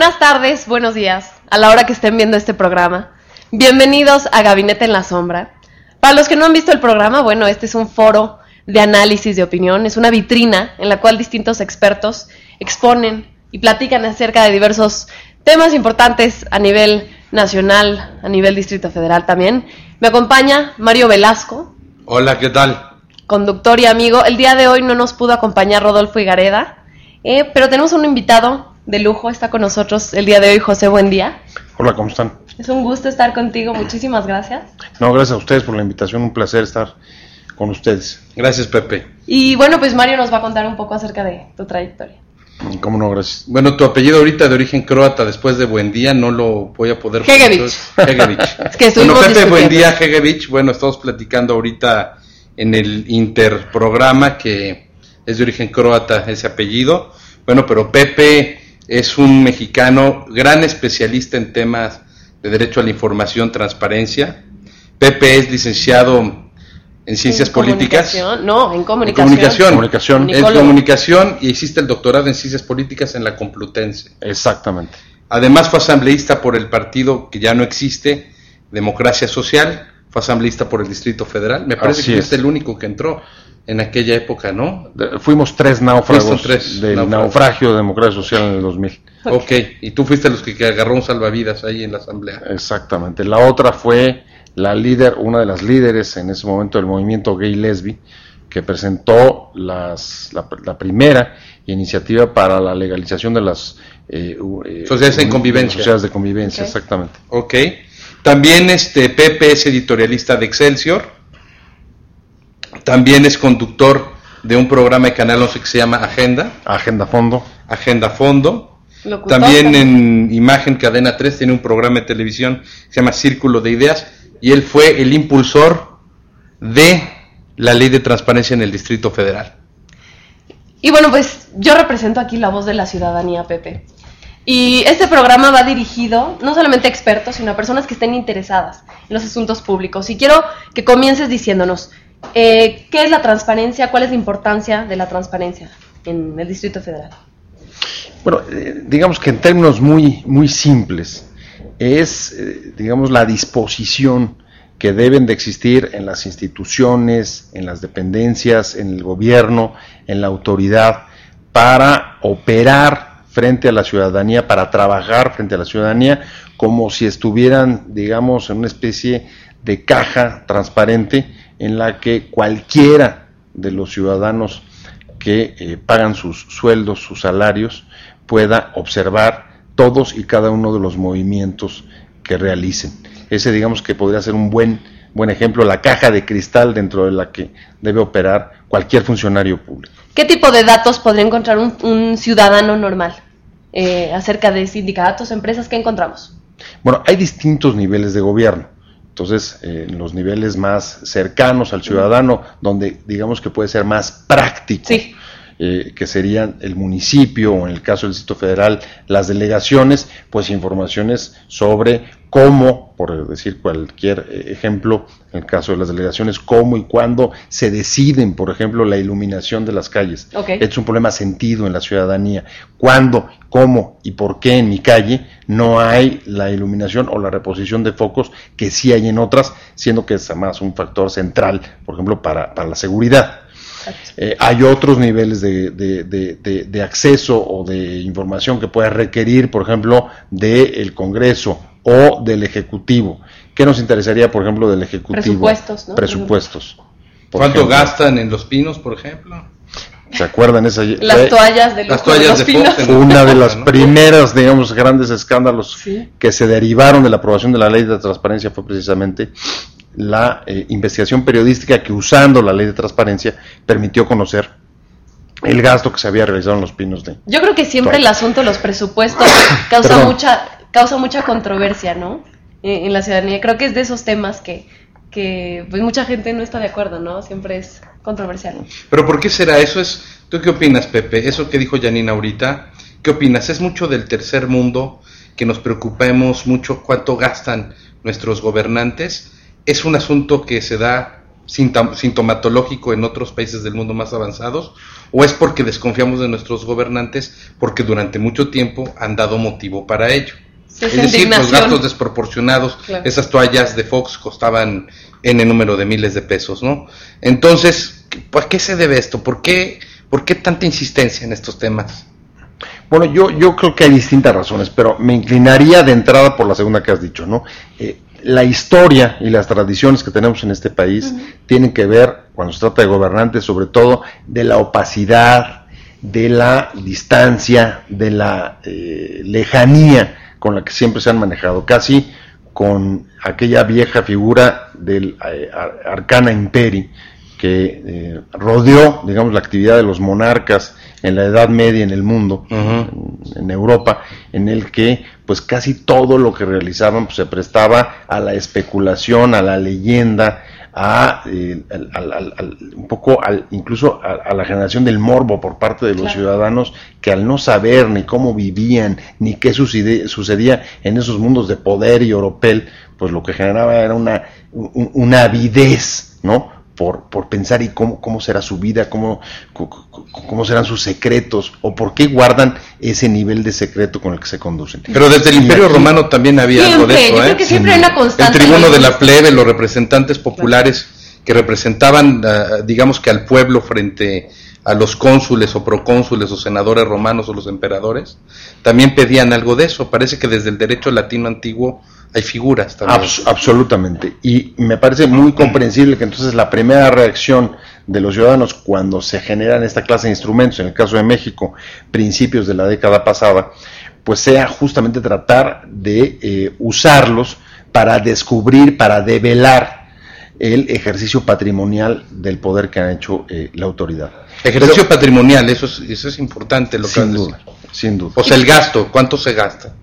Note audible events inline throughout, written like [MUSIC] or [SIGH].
Buenas tardes, buenos días, a la hora que estén viendo este programa. Bienvenidos a Gabinete en la Sombra. Para los que no han visto el programa, bueno, este es un foro de análisis de opinión, es una vitrina en la cual distintos expertos exponen y platican acerca de diversos temas importantes a nivel nacional, a nivel Distrito Federal también. Me acompaña Mario Velasco. Hola, ¿qué tal? Conductor y amigo. El día de hoy no nos pudo acompañar Rodolfo Igareda, eh, pero tenemos un invitado de lujo, está con nosotros el día de hoy José Buendía. Hola, ¿cómo están? Es un gusto estar contigo, muchísimas gracias. No, gracias a ustedes por la invitación, un placer estar con ustedes. Gracias, Pepe. Y bueno, pues Mario nos va a contar un poco acerca de tu trayectoria. ¿Cómo no? Gracias. Bueno, tu apellido ahorita de origen croata, después de Buendía, no lo voy a poder... Hegevich. Hegevich. [LAUGHS] Es que bueno, Pepe. Buendía, Hegevich, bueno, estamos platicando ahorita en el interprograma que es de origen croata ese apellido. Bueno, pero Pepe es un mexicano, gran especialista en temas de derecho a la información, transparencia. Pepe es licenciado en ciencias En políticas. comunicación, No, en En comunicación. comunicación. Comunicación. En comunicación y hiciste el doctorado en ciencias políticas en la Complutense. Exactamente. Además fue asambleísta por el partido que ya no existe, Democracia Social, fue asambleísta por el Distrito Federal. Me parece Así que es. fuiste el único que entró en aquella época, ¿no? De- Fuimos tres náufragos tres del náufragos. naufragio de democracia social en el 2000. Ok, y tú fuiste los que, que agarró un salvavidas ahí en la asamblea. Exactamente. La otra fue la líder, una de las líderes en ese momento del movimiento gay lesbi, que presentó las, la, la primera iniciativa para la legalización de las eh, eh, Sociedades en un- convivencia. sociedades de convivencia, exactamente. Ok. También este Pepe es editorialista de Excelsior. También es conductor de un programa de Canal 11 que se llama Agenda, Agenda Fondo. Agenda Fondo. Locutor También en Imagen Cadena 3 tiene un programa de televisión que se llama Círculo de Ideas y él fue el impulsor de la ley de transparencia en el Distrito Federal. Y bueno, pues yo represento aquí la voz de la ciudadanía, Pepe. Y este programa va dirigido no solamente a expertos, sino a personas que estén interesadas en los asuntos públicos. Y quiero que comiences diciéndonos, eh, ¿qué es la transparencia? ¿Cuál es la importancia de la transparencia en el Distrito Federal? Bueno, eh, digamos que en términos muy, muy simples, es, eh, digamos, la disposición que deben de existir en las instituciones, en las dependencias, en el gobierno, en la autoridad, para operar frente a la ciudadanía, para trabajar frente a la ciudadanía, como si estuvieran, digamos, en una especie de caja transparente en la que cualquiera de los ciudadanos que eh, pagan sus sueldos, sus salarios, pueda observar todos y cada uno de los movimientos que realicen. Ese digamos que podría ser un buen, buen ejemplo, la caja de cristal dentro de la que debe operar cualquier funcionario público. ¿Qué tipo de datos podría encontrar un, un ciudadano normal eh, acerca de sindicatos, empresas? ¿Qué encontramos? Bueno, hay distintos niveles de gobierno. Entonces, eh, en los niveles más cercanos al ciudadano, donde digamos que puede ser más práctico, Sí. Eh, que serían el municipio o en el caso del Distrito Federal, las delegaciones, pues informaciones sobre cómo, por decir cualquier eh, ejemplo, en el caso de las delegaciones, cómo y cuándo se deciden, por ejemplo, la iluminación de las calles. Es un problema sentido en la ciudadanía. ¿Cuándo, cómo y por qué en mi calle no hay la iluminación o la reposición de focos que sí hay en otras, siendo que es además un factor central, por ejemplo, para, para la seguridad? Eh, hay otros niveles de, de- de- de- de acceso o de información que pueda requerir, por ejemplo, del Congreso o del Ejecutivo. ¿Qué nos interesaría, por ejemplo, del Ejecutivo? Presupuestos, ¿no? Presupuestos. por ¿Cuánto ejemplo. gastan en los pinos, por ejemplo? ¿Se acuerdan esa? Las fue toallas de Las toallas los de pinos. Fox en- fue una de las ¿no? primeras, digamos, grandes escándalos Sí. que se derivaron de la aprobación de la ley de transparencia fue precisamente la eh, investigación periodística que usando la ley de transparencia permitió conocer el gasto que se había realizado en los pinos de... Yo creo que siempre el asunto de los presupuestos [COUGHS] causa Perdón. mucha causa mucha controversia, ¿no? Eh, en la ciudadanía. Creo que es de esos temas que, que pues mucha gente no está de acuerdo, ¿no? Siempre es controversial. Pero ¿por qué será eso? Es, ¿Tú qué opinas, Pepe? Eso que dijo Janina ahorita, ¿qué opinas? ¿Es mucho del tercer mundo que nos preocupemos mucho cuánto gastan nuestros gobernantes? ¿Es un asunto que se da sintomatológico en otros países del mundo más avanzados o es porque desconfiamos de nuestros gobernantes porque durante mucho tiempo han dado motivo para ello. es decir, los gastos desproporcionados, esas toallas de Fox costaban N número de miles de pesos, ¿no? Entonces, ¿por qué se debe esto? ¿Por qué, por qué tanta insistencia en estos temas? Bueno, yo, yo creo que hay distintas razones, pero me inclinaría de entrada por la segunda que has dicho, ¿no? Eh, la historia y las tradiciones que tenemos en este país tienen que ver, cuando se trata de gobernantes, sobre todo de la opacidad, de la distancia, de la eh, lejanía con la que siempre se han manejado, casi con aquella vieja figura del eh, Arcana Imperi que eh, rodeó, digamos, la actividad de los monarcas en la Edad Media en el mundo, en, Europa, en el que pues casi todo lo que realizaban pues, se prestaba a la especulación, a la leyenda, a eh, un poco al, incluso a, la generación del morbo por parte de los ciudadanos que al no saber ni cómo vivían ni qué sucedía en esos mundos de poder y oropel, pues lo que generaba era una, una avidez, ¿no? Por, pensar y cómo, cómo será su vida, cómo, cómo, serán sus secretos o por qué guardan ese nivel de secreto con el que se conducen. Pero desde el Imperio Romano también había algo de eso. Yo creo ¿eh? que siempre hay una constante. El tribuno de la plebe, los representantes populares que representaban, ah, digamos que al pueblo frente a los cónsules o procónsules o senadores romanos o los emperadores, también pedían algo de eso. Parece que desde el derecho latino antiguo hay figuras también. absolutamente. Y me parece muy comprensible que entonces la primera reacción de los ciudadanos cuando se generan esta clase de instrumentos, en el caso de México, principios de la década pasada, pues sea justamente tratar de eh, usarlos para descubrir, para develar el ejercicio patrimonial del poder que ha hecho eh, la autoridad. Ejercicio patrimonial, eso es, eso es importante lo sin duda, sin duda. O sea, el gasto, ¿cuánto se gasta?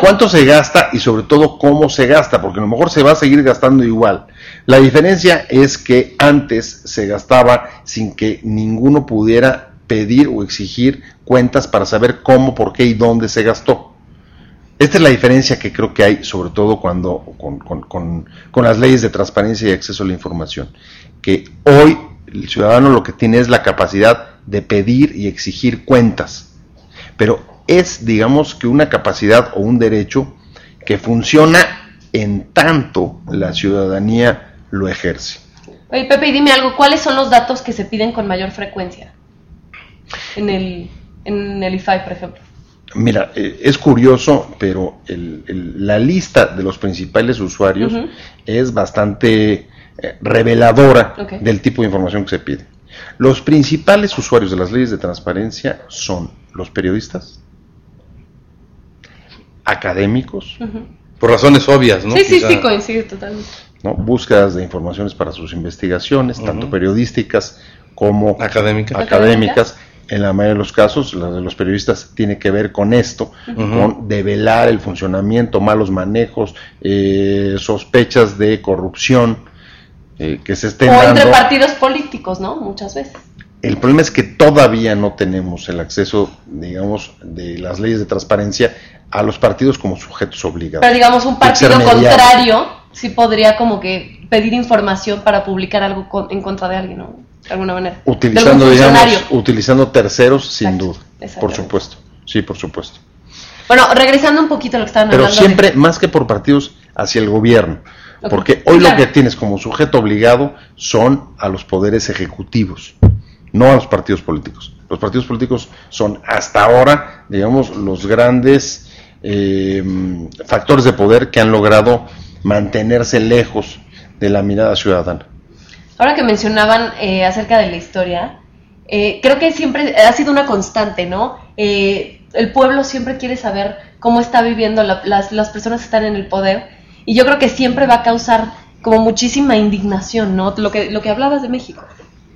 ¿Cuánto se gasta y sobre todo cómo se gasta? Porque a lo mejor se va a seguir gastando igual. La diferencia es que antes se gastaba sin que ninguno pudiera pedir o exigir cuentas para saber cómo, por qué y dónde se gastó. Esta es la diferencia que creo que hay, sobre todo cuando con, con, con las leyes de transparencia y acceso a la información, que hoy el ciudadano lo que tiene es la capacidad de pedir y exigir cuentas, pero es, digamos, que una capacidad o un derecho que funciona en tanto la ciudadanía lo ejerce. Oye, Pepe, y dime algo, ¿cuáles son los datos que se piden con mayor frecuencia en el, en el IFAI, por ejemplo? Mira, eh, es curioso, pero la lista de los principales usuarios es bastante eh, reveladora del tipo de información que se pide. Los principales usuarios de las leyes de transparencia son los periodistas, académicos. Por razones obvias, ¿no? Sí, sí, sí, coincide totalmente. ¿no? Búsquedas de informaciones para sus investigaciones, tanto periodísticas como académicas. académicas. En la mayoría de los casos, la de los periodistas tiene que ver con esto, con develar el funcionamiento, malos manejos, eh, sospechas de corrupción, eh, que se estén o entre partidos políticos, ¿no? Muchas veces. El problema es que todavía no tenemos el acceso, digamos, de las leyes de transparencia a los partidos como sujetos obligados. Pero digamos, un partido contrario sí podría como que pedir información para publicar algo en contra de alguien, ¿no? De alguna manera. Utilizando, digamos, utilizando terceros, sin duda. Por supuesto. Sí, por supuesto. Bueno, regresando un poquito a lo que estaban hablando. Pero siempre, más que por partidos, hacia el gobierno. Porque hoy lo que tienes como sujeto obligado son a los poderes ejecutivos, no a los partidos políticos. Los partidos políticos son hasta ahora, digamos, los grandes eh, factores de poder que han logrado mantenerse lejos de la mirada ciudadana. Ahora que mencionaban eh, acerca de la historia, eh, creo que siempre ha sido una constante, ¿no? el pueblo siempre quiere saber cómo está viviendo las, las personas que están en el poder y yo creo que siempre va a causar como muchísima indignación, ¿no? Lo que, lo que hablabas de México,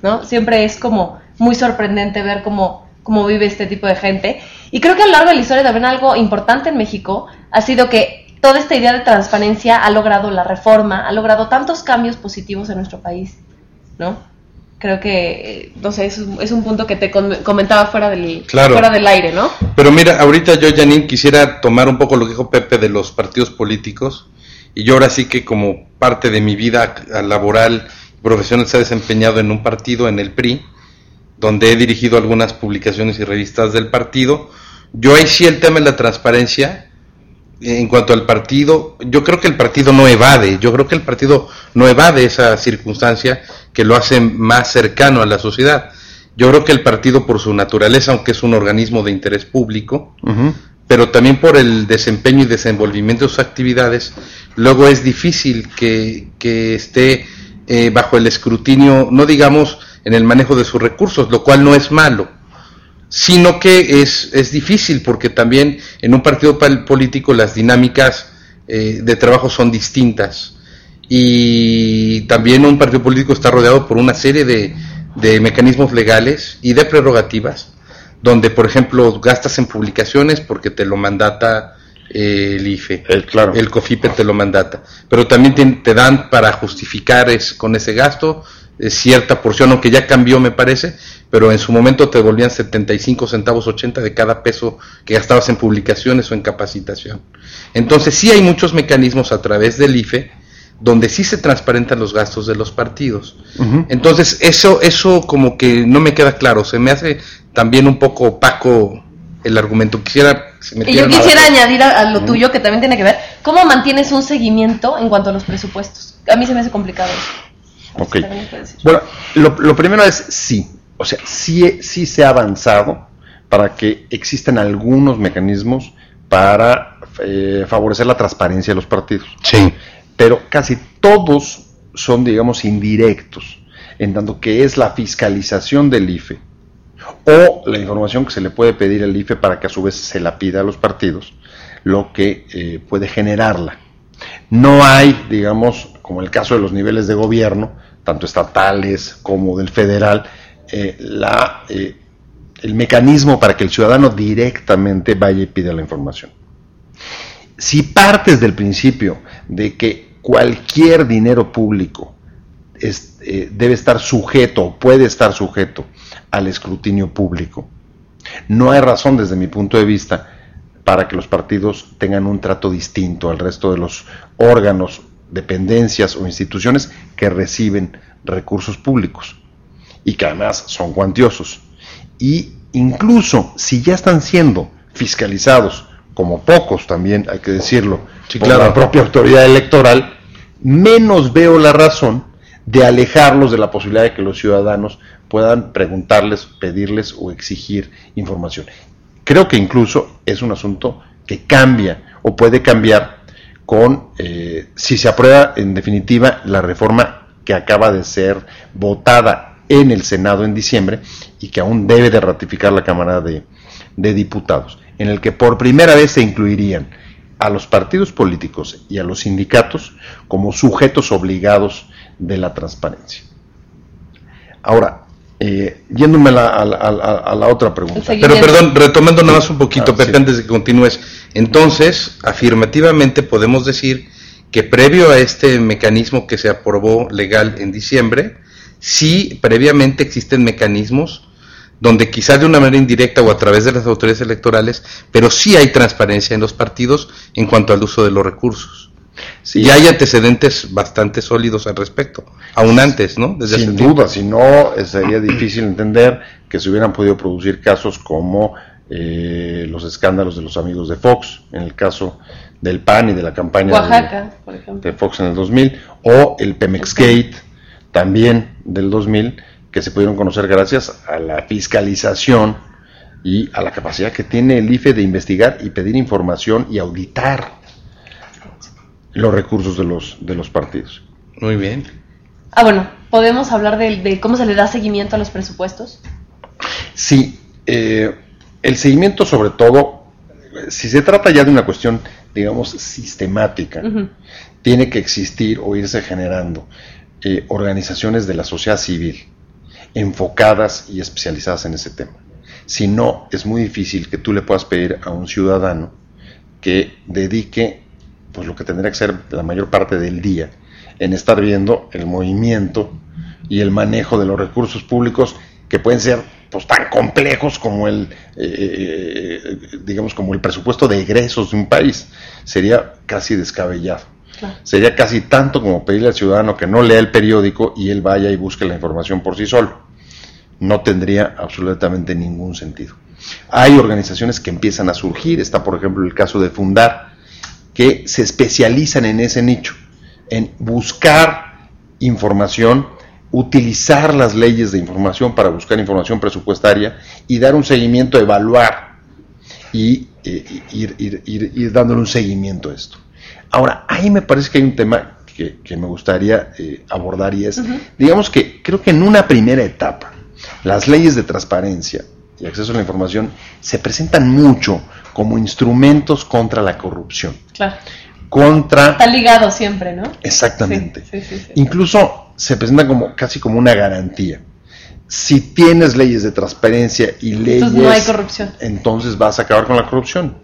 ¿no? Siempre es como muy sorprendente ver cómo, cómo vive este tipo de gente. Y creo que a lo largo de la historia también algo importante en México ha sido que toda esta idea de transparencia ha logrado la reforma, ha logrado tantos cambios positivos en nuestro país, ¿no? Creo que, no sé, es, es un punto que te comentaba fuera del, fuera del aire, ¿no? Pero mira, ahorita yo, Janine, quisiera tomar un poco lo que dijo Pepe de los partidos políticos y yo ahora sí que como parte de mi vida laboral profesional se ha desempeñado en un partido, en el PRI, donde he dirigido algunas publicaciones y revistas del partido. Yo ahí sí el tema de la transparencia, en cuanto al partido, yo creo que el partido no evade, yo creo que el partido no evade esa circunstancia que lo hace más cercano a la sociedad. Yo creo que el partido por su naturaleza, aunque es un organismo de interés público, pero también por el desempeño y desenvolvimiento de sus actividades, luego es difícil que, esté eh, bajo el escrutinio, no digamos en el manejo de sus recursos, lo cual no es malo, sino que es, difícil porque también en un partido político las dinámicas eh, de trabajo son distintas. Y también un partido político está rodeado por una serie de mecanismos legales y de prerrogativas donde por ejemplo gastas en publicaciones porque te lo mandata el IFE, el, claro. el COFIPE te lo mandata, pero también te, dan para justificar es, con ese gasto cierta porción, aunque ya cambió me parece, pero en su momento te devolvían 75 centavos 80 de cada peso que gastabas en publicaciones o en capacitación. Entonces sí hay muchos mecanismos a través del IFE donde sí se transparentan los gastos de los partidos. Entonces eso, eso como que no me queda claro, se me hace también un poco opaco el argumento. Quisiera y yo quisiera añadir a, lo tuyo, que también tiene que ver, ¿cómo mantienes un seguimiento en cuanto a los presupuestos? A mí se me hace complicado eso. Ok. Bueno, lo, primero es sí. O sea, sí, sí se ha avanzado para que existan algunos mecanismos para eh, favorecer la transparencia de los partidos. Sí. Pero casi todos son, digamos, indirectos, en tanto que es la fiscalización del IFE o la información que se le puede pedir al IFE para que a su vez se la pida a los partidos, lo que eh, puede generarla. No hay, digamos, como el caso de los niveles de gobierno, tanto estatales como del federal, eh, la, eh, el mecanismo para que el ciudadano directamente vaya y pida la información. Si partes del principio de que cualquier dinero público debe estar sujeto puede estar sujeto al escrutinio público. No hay razón desde mi punto de vista para que los partidos tengan un trato distinto al resto de los órganos, dependencias o instituciones que reciben recursos públicos y que además son cuantiosos. Y incluso si ya están siendo fiscalizados, como pocos también hay que decirlo, por la propia autoridad electoral, menos veo la razón de alejarlos de la posibilidad de que los ciudadanos puedan preguntarles, pedirles o exigir información. Creo que incluso es un asunto que cambia o puede cambiar con, eh, si se aprueba en definitiva la reforma que acaba de ser votada en el Senado en diciembre y que aún debe de ratificar la Cámara de, de Diputados, en el que por primera vez se incluirían a los partidos políticos y a los sindicatos como sujetos obligados de la transparencia. Ahora, eh, yéndome a la, otra pregunta. Pero perdón, retomando nada más un poquito, ah, antes de que continúes. Entonces, afirmativamente podemos decir que previo a este mecanismo que se aprobó legal en diciembre, sí previamente existen mecanismos donde quizás de una manera indirecta o a través de las autoridades electorales, pero sí hay transparencia en los partidos en cuanto al uso de los recursos. Y hay antecedentes bastante sólidos al respecto, aún antes, ¿no? Sin duda, si no, eh, sería difícil entender que se hubieran podido producir casos como eh, los escándalos de los amigos de Fox, en el caso del PAN y de la campaña de, Fox en el 2000, o el Pemex Gate, también del 2000, que se pudieron conocer gracias a la fiscalización y a la capacidad que tiene el IFE de investigar y pedir información y auditar los recursos de los, de los partidos. Muy bien. Ah, bueno, ¿podemos hablar de, cómo se le da seguimiento a los presupuestos? Sí, eh, el seguimiento sobre todo, si se trata ya de una cuestión, digamos, sistemática, tiene que existir o irse generando eh, organizaciones de la sociedad civil enfocadas y especializadas en ese tema. Si no, es muy difícil que tú le puedas pedir a un ciudadano que dedique pues lo que tendría que ser la mayor parte del día en estar viendo el movimiento y el manejo de los recursos públicos que pueden ser pues tan complejos como el eh, digamos como el presupuesto de egresos de un país sería casi descabellado Sería casi tanto como pedirle al ciudadano que no lea el periódico y él vaya y busque la información por sí solo. No tendría absolutamente ningún sentido. Hay organizaciones que empiezan a surgir, está por ejemplo el caso de Fundar, que se especializan en ese nicho, en buscar información, utilizar las leyes de información para buscar información presupuestaria y dar un seguimiento, evaluar y eh, ir, dándole un seguimiento a esto. Ahora, ahí me parece que hay un tema que, me gustaría eh, abordar y es, digamos que creo que en una primera etapa, las leyes de transparencia y acceso a la información se presentan mucho como instrumentos contra la corrupción. Claro. Contra... Está ligado siempre, ¿no? Exactamente. Incluso se presenta como casi como una garantía. Si tienes leyes de transparencia y leyes... Entonces no hay corrupción. Entonces vas a acabar con la corrupción.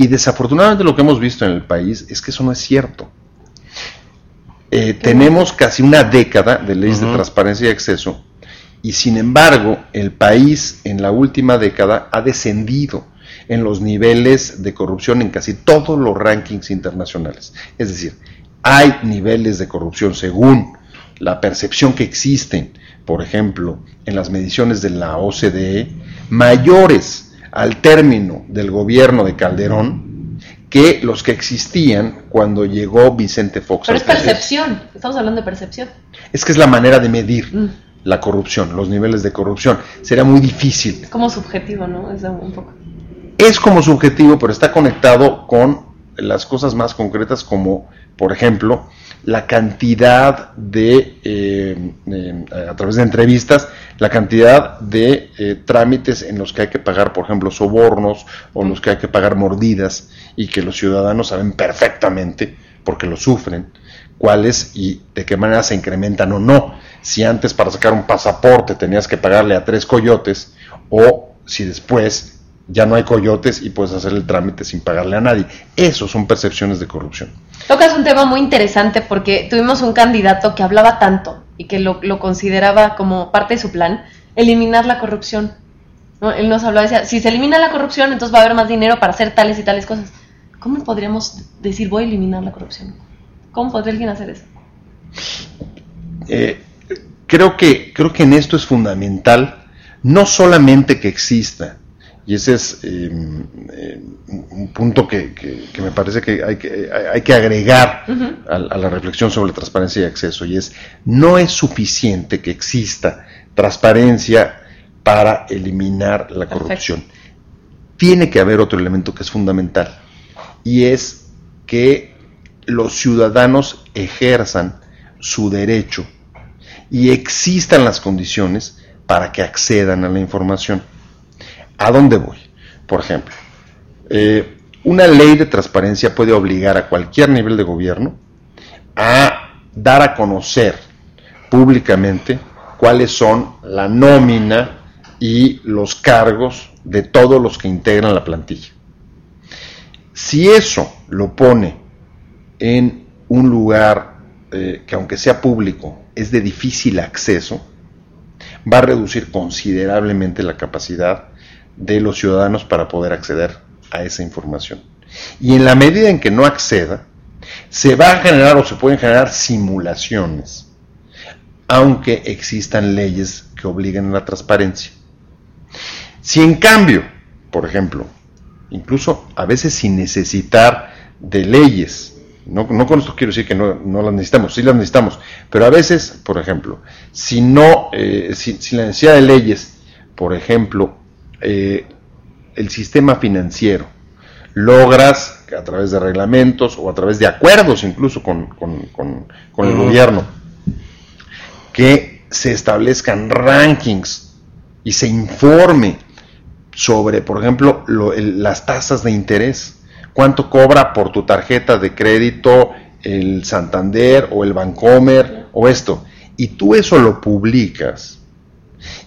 Y desafortunadamente lo que hemos visto en el país es que eso no es cierto. Eh, tenemos casi una década de leyes de transparencia y acceso y sin embargo el país en la última década ha descendido en los niveles de corrupción en casi todos los rankings internacionales. Es decir, hay niveles de corrupción según la percepción que existen, por ejemplo, en las mediciones de la OCDE, mayores al término del gobierno de Calderón que los que existían cuando llegó Vicente Fox. Pero es percepción, estamos hablando de percepción. Es que es la manera de medir. Mm la corrupción, los niveles de corrupción. Sería muy difícil. Es como subjetivo, ¿no? Es un poco. Es como subjetivo, pero está conectado con las cosas más concretas como, por ejemplo, la cantidad de, eh, eh, a través de entrevistas, la cantidad de eh, trámites en los que hay que pagar, por ejemplo, sobornos o en los que hay que pagar mordidas y que los ciudadanos saben perfectamente porque lo sufren cuáles y de qué manera se incrementan o no. Si antes para sacar un pasaporte tenías que pagarle a tres coyotes o si después ya no hay coyotes y puedes hacer el trámite sin pagarle a nadie. Eso son percepciones de corrupción. Tocas un tema muy interesante porque tuvimos un candidato que hablaba tanto y que lo, consideraba como parte de su plan, eliminar la corrupción. Él nos hablaba, decía, si se elimina la corrupción, entonces va a haber más dinero para hacer tales y tales cosas. ¿Cómo podríamos decir voy a eliminar la corrupción? ¿Cómo podría alguien hacer eso? Eh, creo, que, creo que en esto es fundamental no solamente que exista, y ese es eh, eh, un punto que, me parece que hay que, hay que agregar a, la reflexión sobre transparencia y acceso, y es, no es suficiente que exista transparencia para eliminar la corrupción. Tiene que haber otro elemento que es fundamental, y es que los ciudadanos ejerzan su derecho y existan las condiciones para que accedan a la información. ¿A dónde voy? Por ejemplo, eh, una ley de transparencia puede obligar a cualquier nivel de gobierno a dar a conocer públicamente cuáles son la nómina y los cargos de todos los que integran la plantilla. Si eso lo pone en un lugar eh, que aunque sea público es de difícil acceso, va a reducir considerablemente la capacidad de los ciudadanos para poder acceder a esa información. Y en la medida en que no acceda, se va a generar o se pueden generar simulaciones, aunque existan leyes que obliguen a la transparencia. Si en cambio, por ejemplo, incluso a veces sin necesitar de leyes, no, con esto quiero decir que no, las necesitamos, sí las necesitamos, pero a veces, por ejemplo, si no, eh, si, la necesidad de leyes, por ejemplo, eh, el sistema financiero, logras a través de reglamentos o a través de acuerdos incluso con, el gobierno, que se establezcan rankings y se informe sobre, por ejemplo, las tasas de interés. Cuánto cobra por tu tarjeta de crédito el Santander o el Bancomer o esto. Y tú eso lo publicas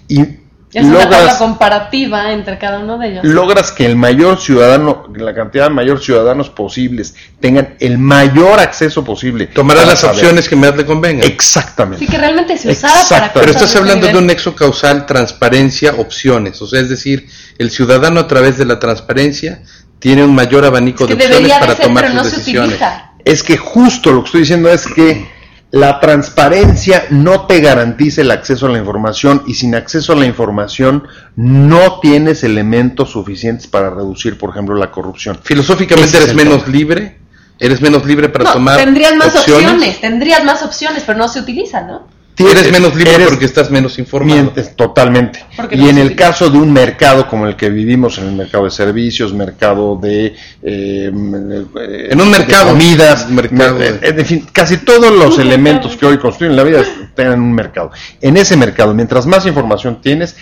y es logras, una comparativa entre cada uno de ellos. Logras que el mayor ciudadano, la cantidad de mayor ciudadanos posibles, tengan el mayor acceso posible. Tomará las opciones que más le convengan. Exactamente. Sí, que realmente se usara para Pero estás hablando de un nexo causal, transparencia, opciones. O sea, es decir, el ciudadano a través de la transparencia tiene un mayor abanico de opciones para tomar sus decisiones. es que justo lo que estoy diciendo es que [CLEARS THROAT] la transparencia no te garantiza el acceso a la información y sin acceso a la información no tienes elementos suficientes para reducir, por ejemplo, la corrupción. Filosóficamente eres menos tema. libre, eres menos libre para No, tomar tendrías más opciones. opciones, tendrías más opciones, pero no se utilizan, ¿no? Eres menos libre Eres- porque estás menos informado. Mientes, totalmente. Porque Y no en el caso de un mercado como el que vivimos, en el mercado de servicios, mercado de... eh, eh, En un mercado. de comidas, mercado mer- de- en fin, casi todos los elementos mercado. que hoy construyen la vida están en un mercado. En ese mercado, mientras más información tienes,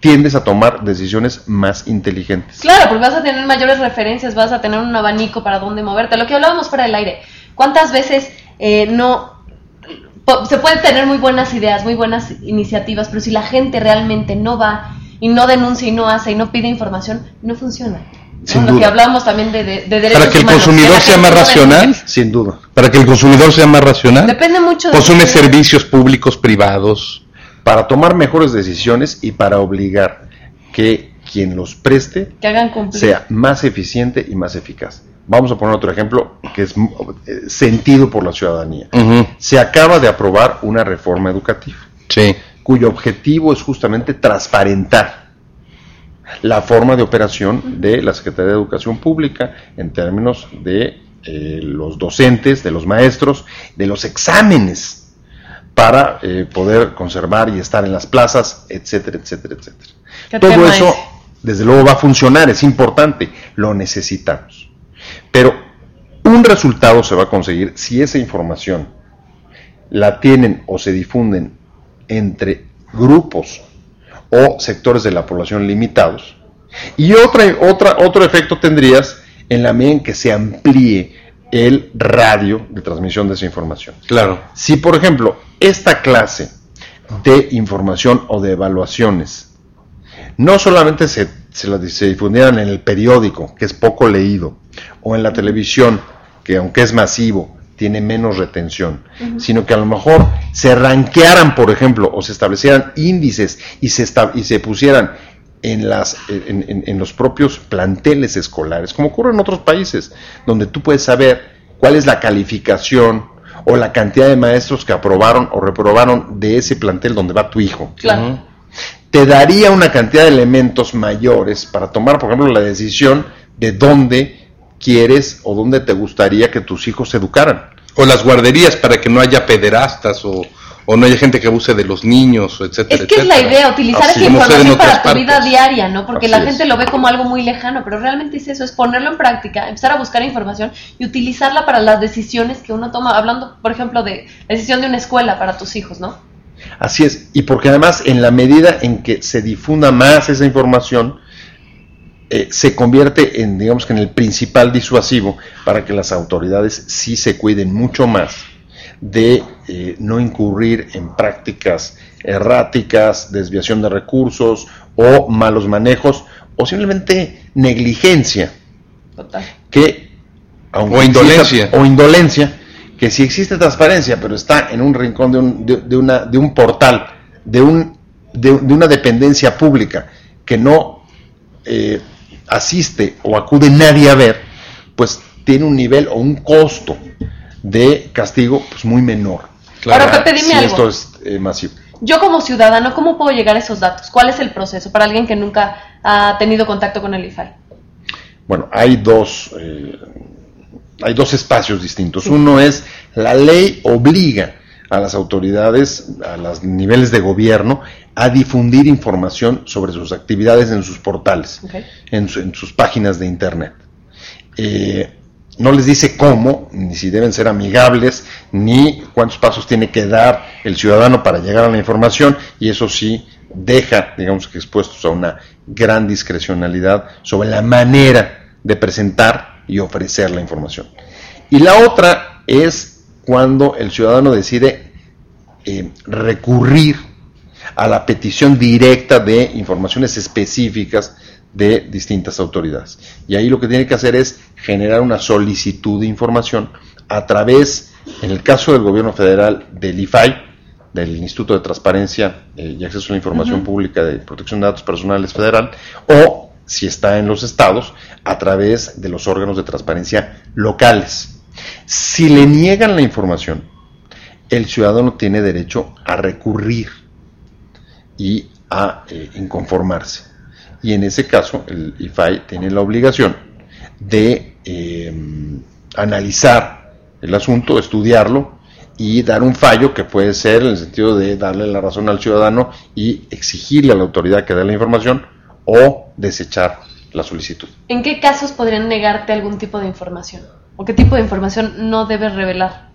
tiendes a tomar decisiones más inteligentes. Claro, porque vas a tener mayores referencias, vas a tener un abanico para dónde moverte. Lo que hablábamos fuera del aire. ¿Cuántas veces eh, no... Se pueden tener muy buenas ideas, muy buenas iniciativas, pero si la gente realmente no va y no denuncia y no hace y no pide información, no funciona. ¿no? Sin Lo que duda. hablábamos también de, de, de derechos Para que el humanos, consumidor sea más no racional, denuncia. Sin duda. para que el consumidor sea más racional, Depende mucho de... consume servicios públicos privados. Para tomar mejores decisiones y para obligar que quien los preste Que hagan cumplir. sea más eficiente y más eficaz. Vamos a poner otro ejemplo que es eh, sentido por la ciudadanía. Se acaba de aprobar una reforma educativa Sí. cuyo objetivo es justamente transparentar la forma de operación de la Secretaría de Educación Pública en términos de eh, los docentes, de los maestros, de los exámenes para eh, poder conservar y estar en las plazas, etcétera, etcétera, etcétera. ¿Qué Todo eso, es? desde luego, va a funcionar, es importante, lo necesitamos. Pero un resultado se va a conseguir si esa información la tienen o se difunden entre grupos o sectores de la población limitados. Y otra, otra, otro efecto tendrías en la medida en que se amplíe el radio de transmisión de esa información. Claro. Si, por ejemplo, esta clase de información o de evaluaciones no solamente se, se, la- se difundieran en el periódico, que es poco leído, o en la televisión, que aunque es masivo, tiene menos retención, sino que a lo mejor se ranquearan, por ejemplo, o se establecieran índices y se, y se pusieran en, las, en, en- en los propios planteles escolares, como ocurre en otros países, donde tú puedes saber cuál es la calificación o la cantidad de maestros que aprobaron o reprobaron de ese plantel donde va tu hijo. Claro. Te daría una cantidad de elementos mayores para tomar, por ejemplo, la decisión de dónde quieres o dónde te gustaría que tus hijos se educaran. O las guarderías para que no haya pederastas o, o no haya gente que abuse de los niños, etcétera, Es que es la idea, utilizar Así esa en información para tu vida diaria, ¿no? Porque Así la es. gente lo ve como algo muy lejano, pero realmente es eso, es ponerlo en práctica, empezar a buscar información y utilizarla para las decisiones que uno toma, hablando, por ejemplo, de la decisión de una escuela para tus hijos, ¿no? Así es, y porque además en la medida en que se difunda más esa información, eh, se convierte en, digamos que en el principal disuasivo para que las autoridades sí se cuiden mucho más de eh, no incurrir en prácticas erráticas, desviación de recursos o malos manejos o simplemente negligencia Total. que aunque O indolencia. exista- o indolencia que si existe transparencia pero está en un rincón de un, de, de una, de un portal de, un, de, de una dependencia pública que no eh, asiste o acude nadie a ver pues tiene un nivel o un costo de castigo pues muy menor Claro. Ahora, Pepe, dime si algo. esto es eh, masivo Yo como ciudadano, ¿cómo puedo llegar a esos datos? ¿Cuál es el proceso para alguien que nunca ha tenido contacto con el IFAI? Bueno, hay dos, eh, hay dos espacios distintos. Uno es la ley obliga a las autoridades, a los niveles de gobierno, a difundir información sobre sus actividades en sus portales, Ok. en, su- en sus páginas de internet. Eh, no les dice cómo, ni si deben ser amigables, ni cuántos pasos tiene que dar el ciudadano para llegar a la información, y eso sí deja, digamos que expuestos a una gran discrecionalidad sobre la manera de presentar y ofrecer la información. Y la otra es cuando el ciudadano decide eh, recurrir a la petición directa de informaciones específicas de distintas autoridades. Y ahí lo que tiene que hacer es generar una solicitud de información a través, en el caso del gobierno federal, del IFAI, del Instituto de Transparencia eh, y Acceso a la Información. Pública de Protección de Datos Personales Federal, o si está en los estados, a través de los órganos de transparencia locales. Si le niegan la información, el ciudadano tiene derecho a recurrir y a eh, inconformarse. Y en ese caso, el IFAI tiene la obligación de eh, analizar el asunto, estudiarlo y dar un fallo que puede ser en el sentido de darle la razón al ciudadano y exigirle a la autoridad que dé la información o desechar la solicitud. ¿En qué casos podrían negarte algún tipo de información? ¿O qué tipo de información no debes revelar?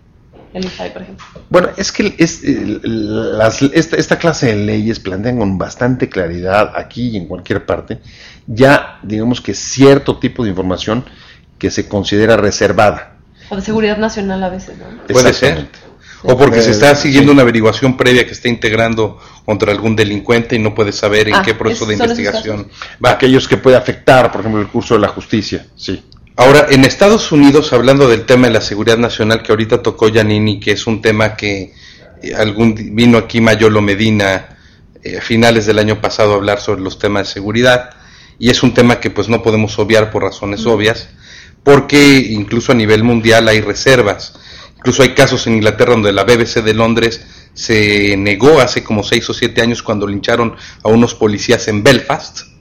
El IFAI, por ejemplo. Bueno, es que es, las, esta, esta, clase de leyes plantean con bastante claridad aquí y en cualquier parte ya, digamos que cierto tipo de información que se considera reservada. O de seguridad nacional a veces, ¿no? Puede ser. O porque se está siguiendo una averiguación previa que está integrando contra algún delincuente y no puede saber en Ah, qué proceso de investigación Va, aquellos que puede afectar, por ejemplo, el curso de la justicia, sí. Ahora, en Estados Unidos, hablando del tema de la seguridad nacional que ahorita tocó Giannini, que es un tema que eh, algún vino aquí Mayolo Medina eh, a finales del año pasado a hablar sobre los temas de seguridad, y es un tema que pues no podemos obviar por razones obvias, porque incluso a nivel mundial hay reservas. Incluso hay casos en Inglaterra donde la BBC de Londres se negó hace como seis o siete años cuando lincharon a unos policías en Belfast,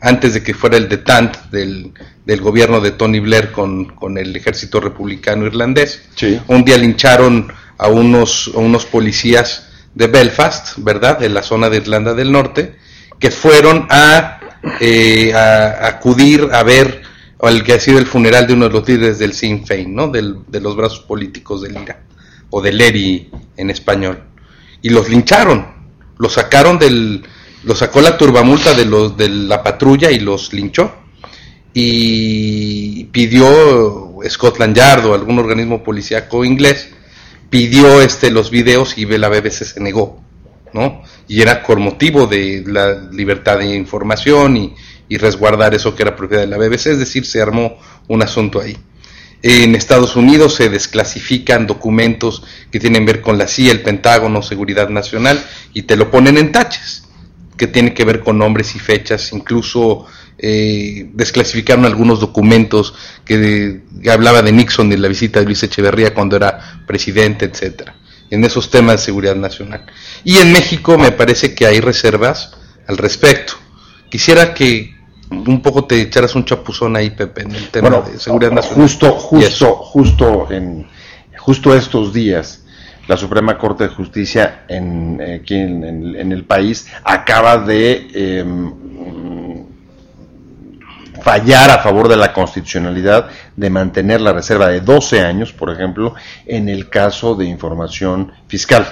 Antes de que fuera el detente del, del gobierno de Tony Blair con, con el ejército republicano irlandés. Sí. Un día lincharon a unos, a unos policías de Belfast, ¿verdad? De la zona de Irlanda del Norte, que fueron a, eh, a- a acudir a ver al que ha sido el funeral de uno de los líderes del Sinn Féin, ¿no? Del- de los brazos políticos del IRA, o del ERI en español. Y los lincharon, los sacaron del, los sacó la turbamulta de los de la patrulla y los linchó. Y pidió Scotland Yard o algún organismo policíaco inglés pidió este los videos y la BBC se negó, ¿no? Y era por motivo de la libertad de información y, y resguardar eso que era propiedad de la BBC, es decir, se armó un asunto ahí. En Estados Unidos se desclasifican documentos que tienen que ver con la CIA, el Pentágono, Seguridad Nacional, y te lo ponen en taches, que tienen que ver con nombres y fechas, incluso eh, desclasificaron algunos documentos que, que hablaba de Nixon y la visita de Luis Echeverría cuando era presidente, etcétera, en esos temas de seguridad nacional. Y en México me parece que hay reservas al respecto. Quisiera que un poco te echaras un chapuzón ahí, Pepe, en el tema Bueno, de seguridad nacional. justo, justo, justo en justo estos días, la Suprema Corte de Justicia en, eh, aquí en, en- en el país acaba de eh, mm, fallar a favor de la constitucionalidad de mantener la reserva de 12 años, por ejemplo, en el caso de información fiscal.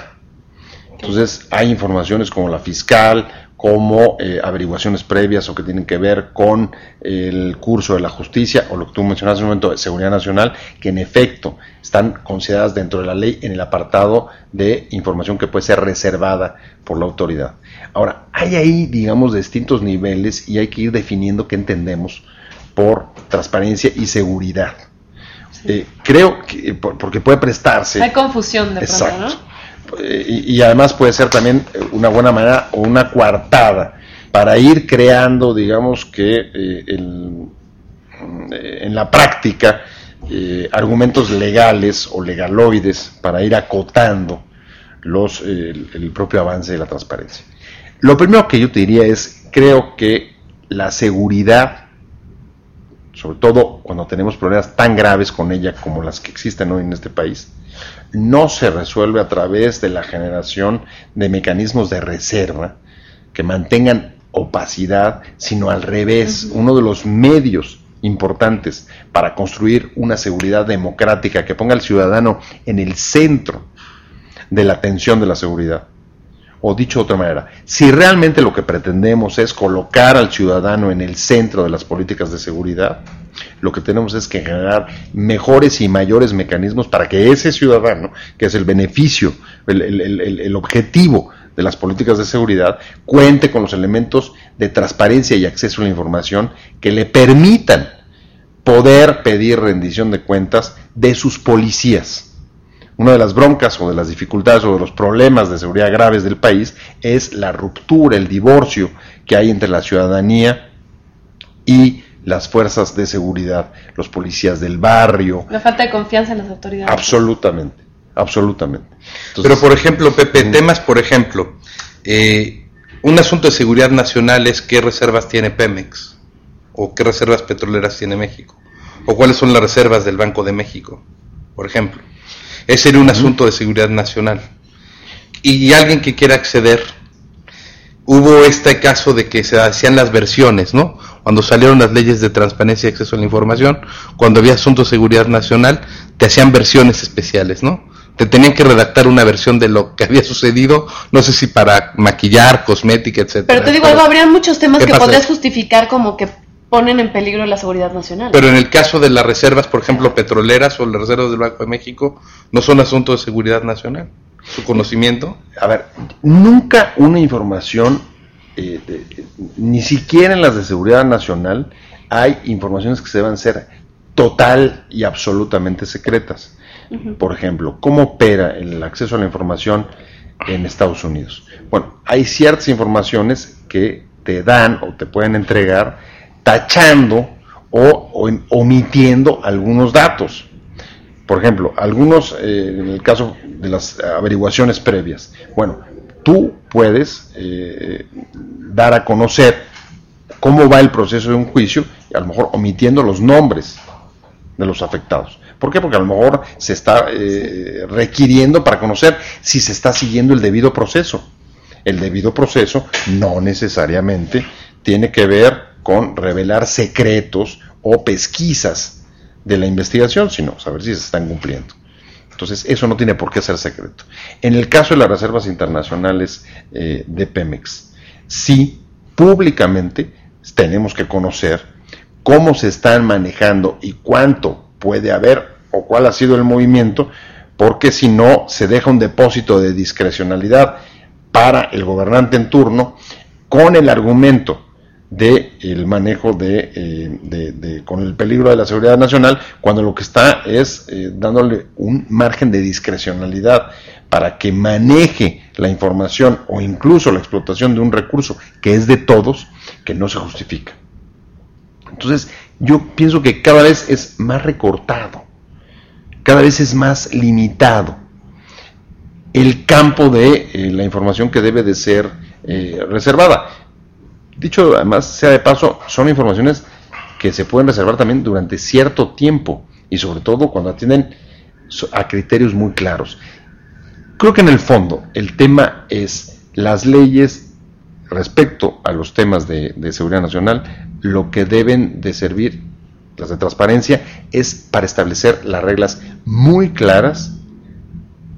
Entonces, hay informaciones como la fiscal, como eh, averiguaciones previas o que tienen que ver con el curso de la justicia o lo que tú mencionaste en un momento de seguridad nacional, que en efecto están consideradas dentro de la ley en el apartado de información que puede ser reservada por la autoridad. Ahora, hay ahí, digamos, distintos niveles y hay que ir definiendo qué entendemos por transparencia y seguridad. Eh, creo que, por- porque puede prestarse. Hay confusión de pronto, Exacto. ¿no? Eh, Y, además puede ser también eh, una buena manera o una coartada para ir creando, digamos que eh, eh, en la práctica argumentos legales o legaloides para ir acotando los, el propio avance de la transparencia. Lo primero que yo te diría es, creo que la seguridad, sobre todo cuando tenemos problemas tan graves con ella como las que existen hoy en este país, no se resuelve a través de la generación de mecanismos de reserva que mantengan opacidad, sino al revés, uno de los medios importantes para construir una seguridad democrática que ponga al ciudadano en el centro de la atención de la seguridad. O dicho de otra manera, si realmente lo que pretendemos es colocar al ciudadano en el centro de las políticas de seguridad, lo que tenemos es que generar mejores y mayores mecanismos para que ese ciudadano, que es el beneficio, el, el- objetivo de las políticas de seguridad, cuente con los elementos de transparencia y acceso a la información que le permitan poder pedir rendición de cuentas de sus policías. Una de las broncas o de las dificultades o de los problemas de seguridad graves del país es la ruptura, el divorcio que hay entre la ciudadanía y las fuerzas de seguridad, los policías del barrio. La falta de confianza en las autoridades. Absolutamente, absolutamente. Entonces, Pero por ejemplo, Pepe, temas, por ejemplo, eh, un asunto de seguridad nacional es qué reservas tiene Pemex o qué reservas petroleras tiene México o cuáles son las reservas del Banco de México, por ejemplo. Ese sería un asunto de seguridad nacional. Y alguien que quiera acceder, hubo este caso de que se hacían las versiones, ¿no? Cuando salieron las leyes de transparencia y acceso a la información, cuando había asuntos de seguridad nacional, te hacían versiones especiales, ¿no? Te tenían que redactar una versión de lo que había sucedido, no sé si para maquillar, cosmética, etcétera. Pero te digo algo, habrían muchos temas que podrías justificar como que ponen en peligro la seguridad nacional. Pero en el caso de las reservas, por ejemplo, petroleras o las reservas del Banco de México, no son asuntos de seguridad nacional. Su conocimiento. A ver, nunca una información, eh, ni siquiera en las de seguridad nacional, hay informaciones que se deben ser total y absolutamente secretas. Por ejemplo, ¿cómo opera el acceso a la información en Estados Unidos? Bueno, hay ciertas informaciones que te dan o te pueden entregar tachando o, omitiendo algunos datos. Por ejemplo, algunos, eh, en el caso de las averiguaciones previas, bueno, tú puedes eh, dar a conocer cómo va el proceso de un juicio, a lo mejor omitiendo los nombres de los afectados. ¿Por qué? Porque a lo mejor se está eh, requiriendo para conocer si se está siguiendo el debido proceso. El debido proceso no necesariamente tiene que ver con revelar secretos o pesquisas de la investigación, sino saber si se están cumpliendo. Entonces, eso no tiene por qué ser secreto. En el caso de las reservas internacionales eh, de Pemex, sí, públicamente tenemos que conocer cómo se están manejando y cuánto puede haber o cuál ha sido el movimiento, porque si no, se deja un depósito de discrecionalidad para el gobernante en turno con el argumento de el manejo eh, de, con el peligro de la seguridad nacional cuando lo que está es eh, dándole un margen de discrecionalidad para que maneje la información o incluso la explotación de un recurso que es de todos que no se justifica. Entonces yo pienso que cada vez es más recortado cada vez es más limitado el campo de eh, la información que debe de ser reservada Dicho además, sea de paso, son informaciones que se pueden reservar también durante cierto tiempo y sobre todo cuando atienden a criterios muy claros. Creo que en el fondo el tema es las leyes respecto a los temas de, seguridad nacional, lo que deben de servir, las de transparencia, es para establecer las reglas muy claras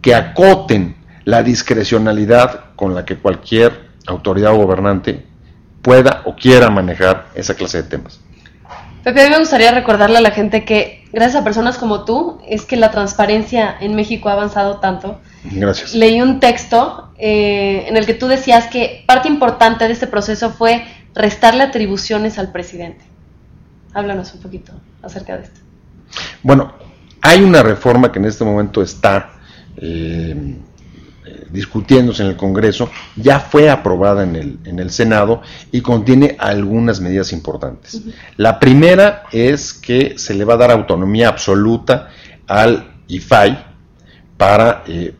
que acoten la discrecionalidad con la que cualquier autoridad gobernante pueda o quiera manejar esa clase de temas. Pepe, a mí me gustaría recordarle a la gente que gracias a personas como tú es que la transparencia en México ha avanzado tanto. Gracias. Leí un texto eh, en el que tú decías que parte importante de este proceso fue restarle atribuciones al presidente. Háblanos un poquito acerca de esto. Bueno, hay una reforma que en este momento está eh, discutiéndose en el Congreso, ya fue aprobada en el, en el Senado y contiene algunas medidas importantes. La primera es que se le va a dar autonomía absoluta al IFAI para, eh,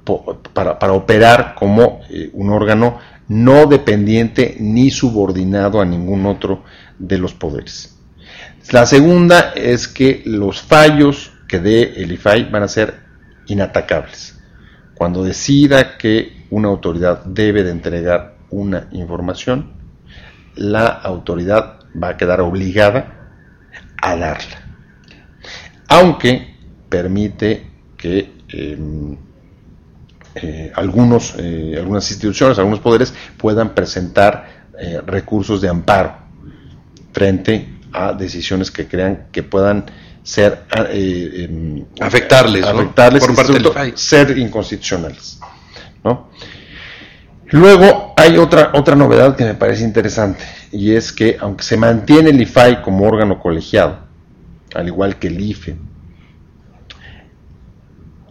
para, para, operar como eh, un órgano no dependiente ni subordinado a ningún otro de los poderes. La segunda es que los fallos que dé el IFAI van a ser inatacables cuando decida que una autoridad debe de entregar una información, la autoridad va a quedar obligada a darla. Aunque permite que em, eh, algunos, eh, algunas instituciones, algunos poderes puedan presentar eh, recursos de amparo frente a decisiones que crean que puedan ser ah, eh, em, afectarles, por parte del ser inconstitucionales. Luego hay otra, otra novedad que me parece interesante y es que aunque se mantiene el IFAI como órgano colegiado, al igual que el IFE,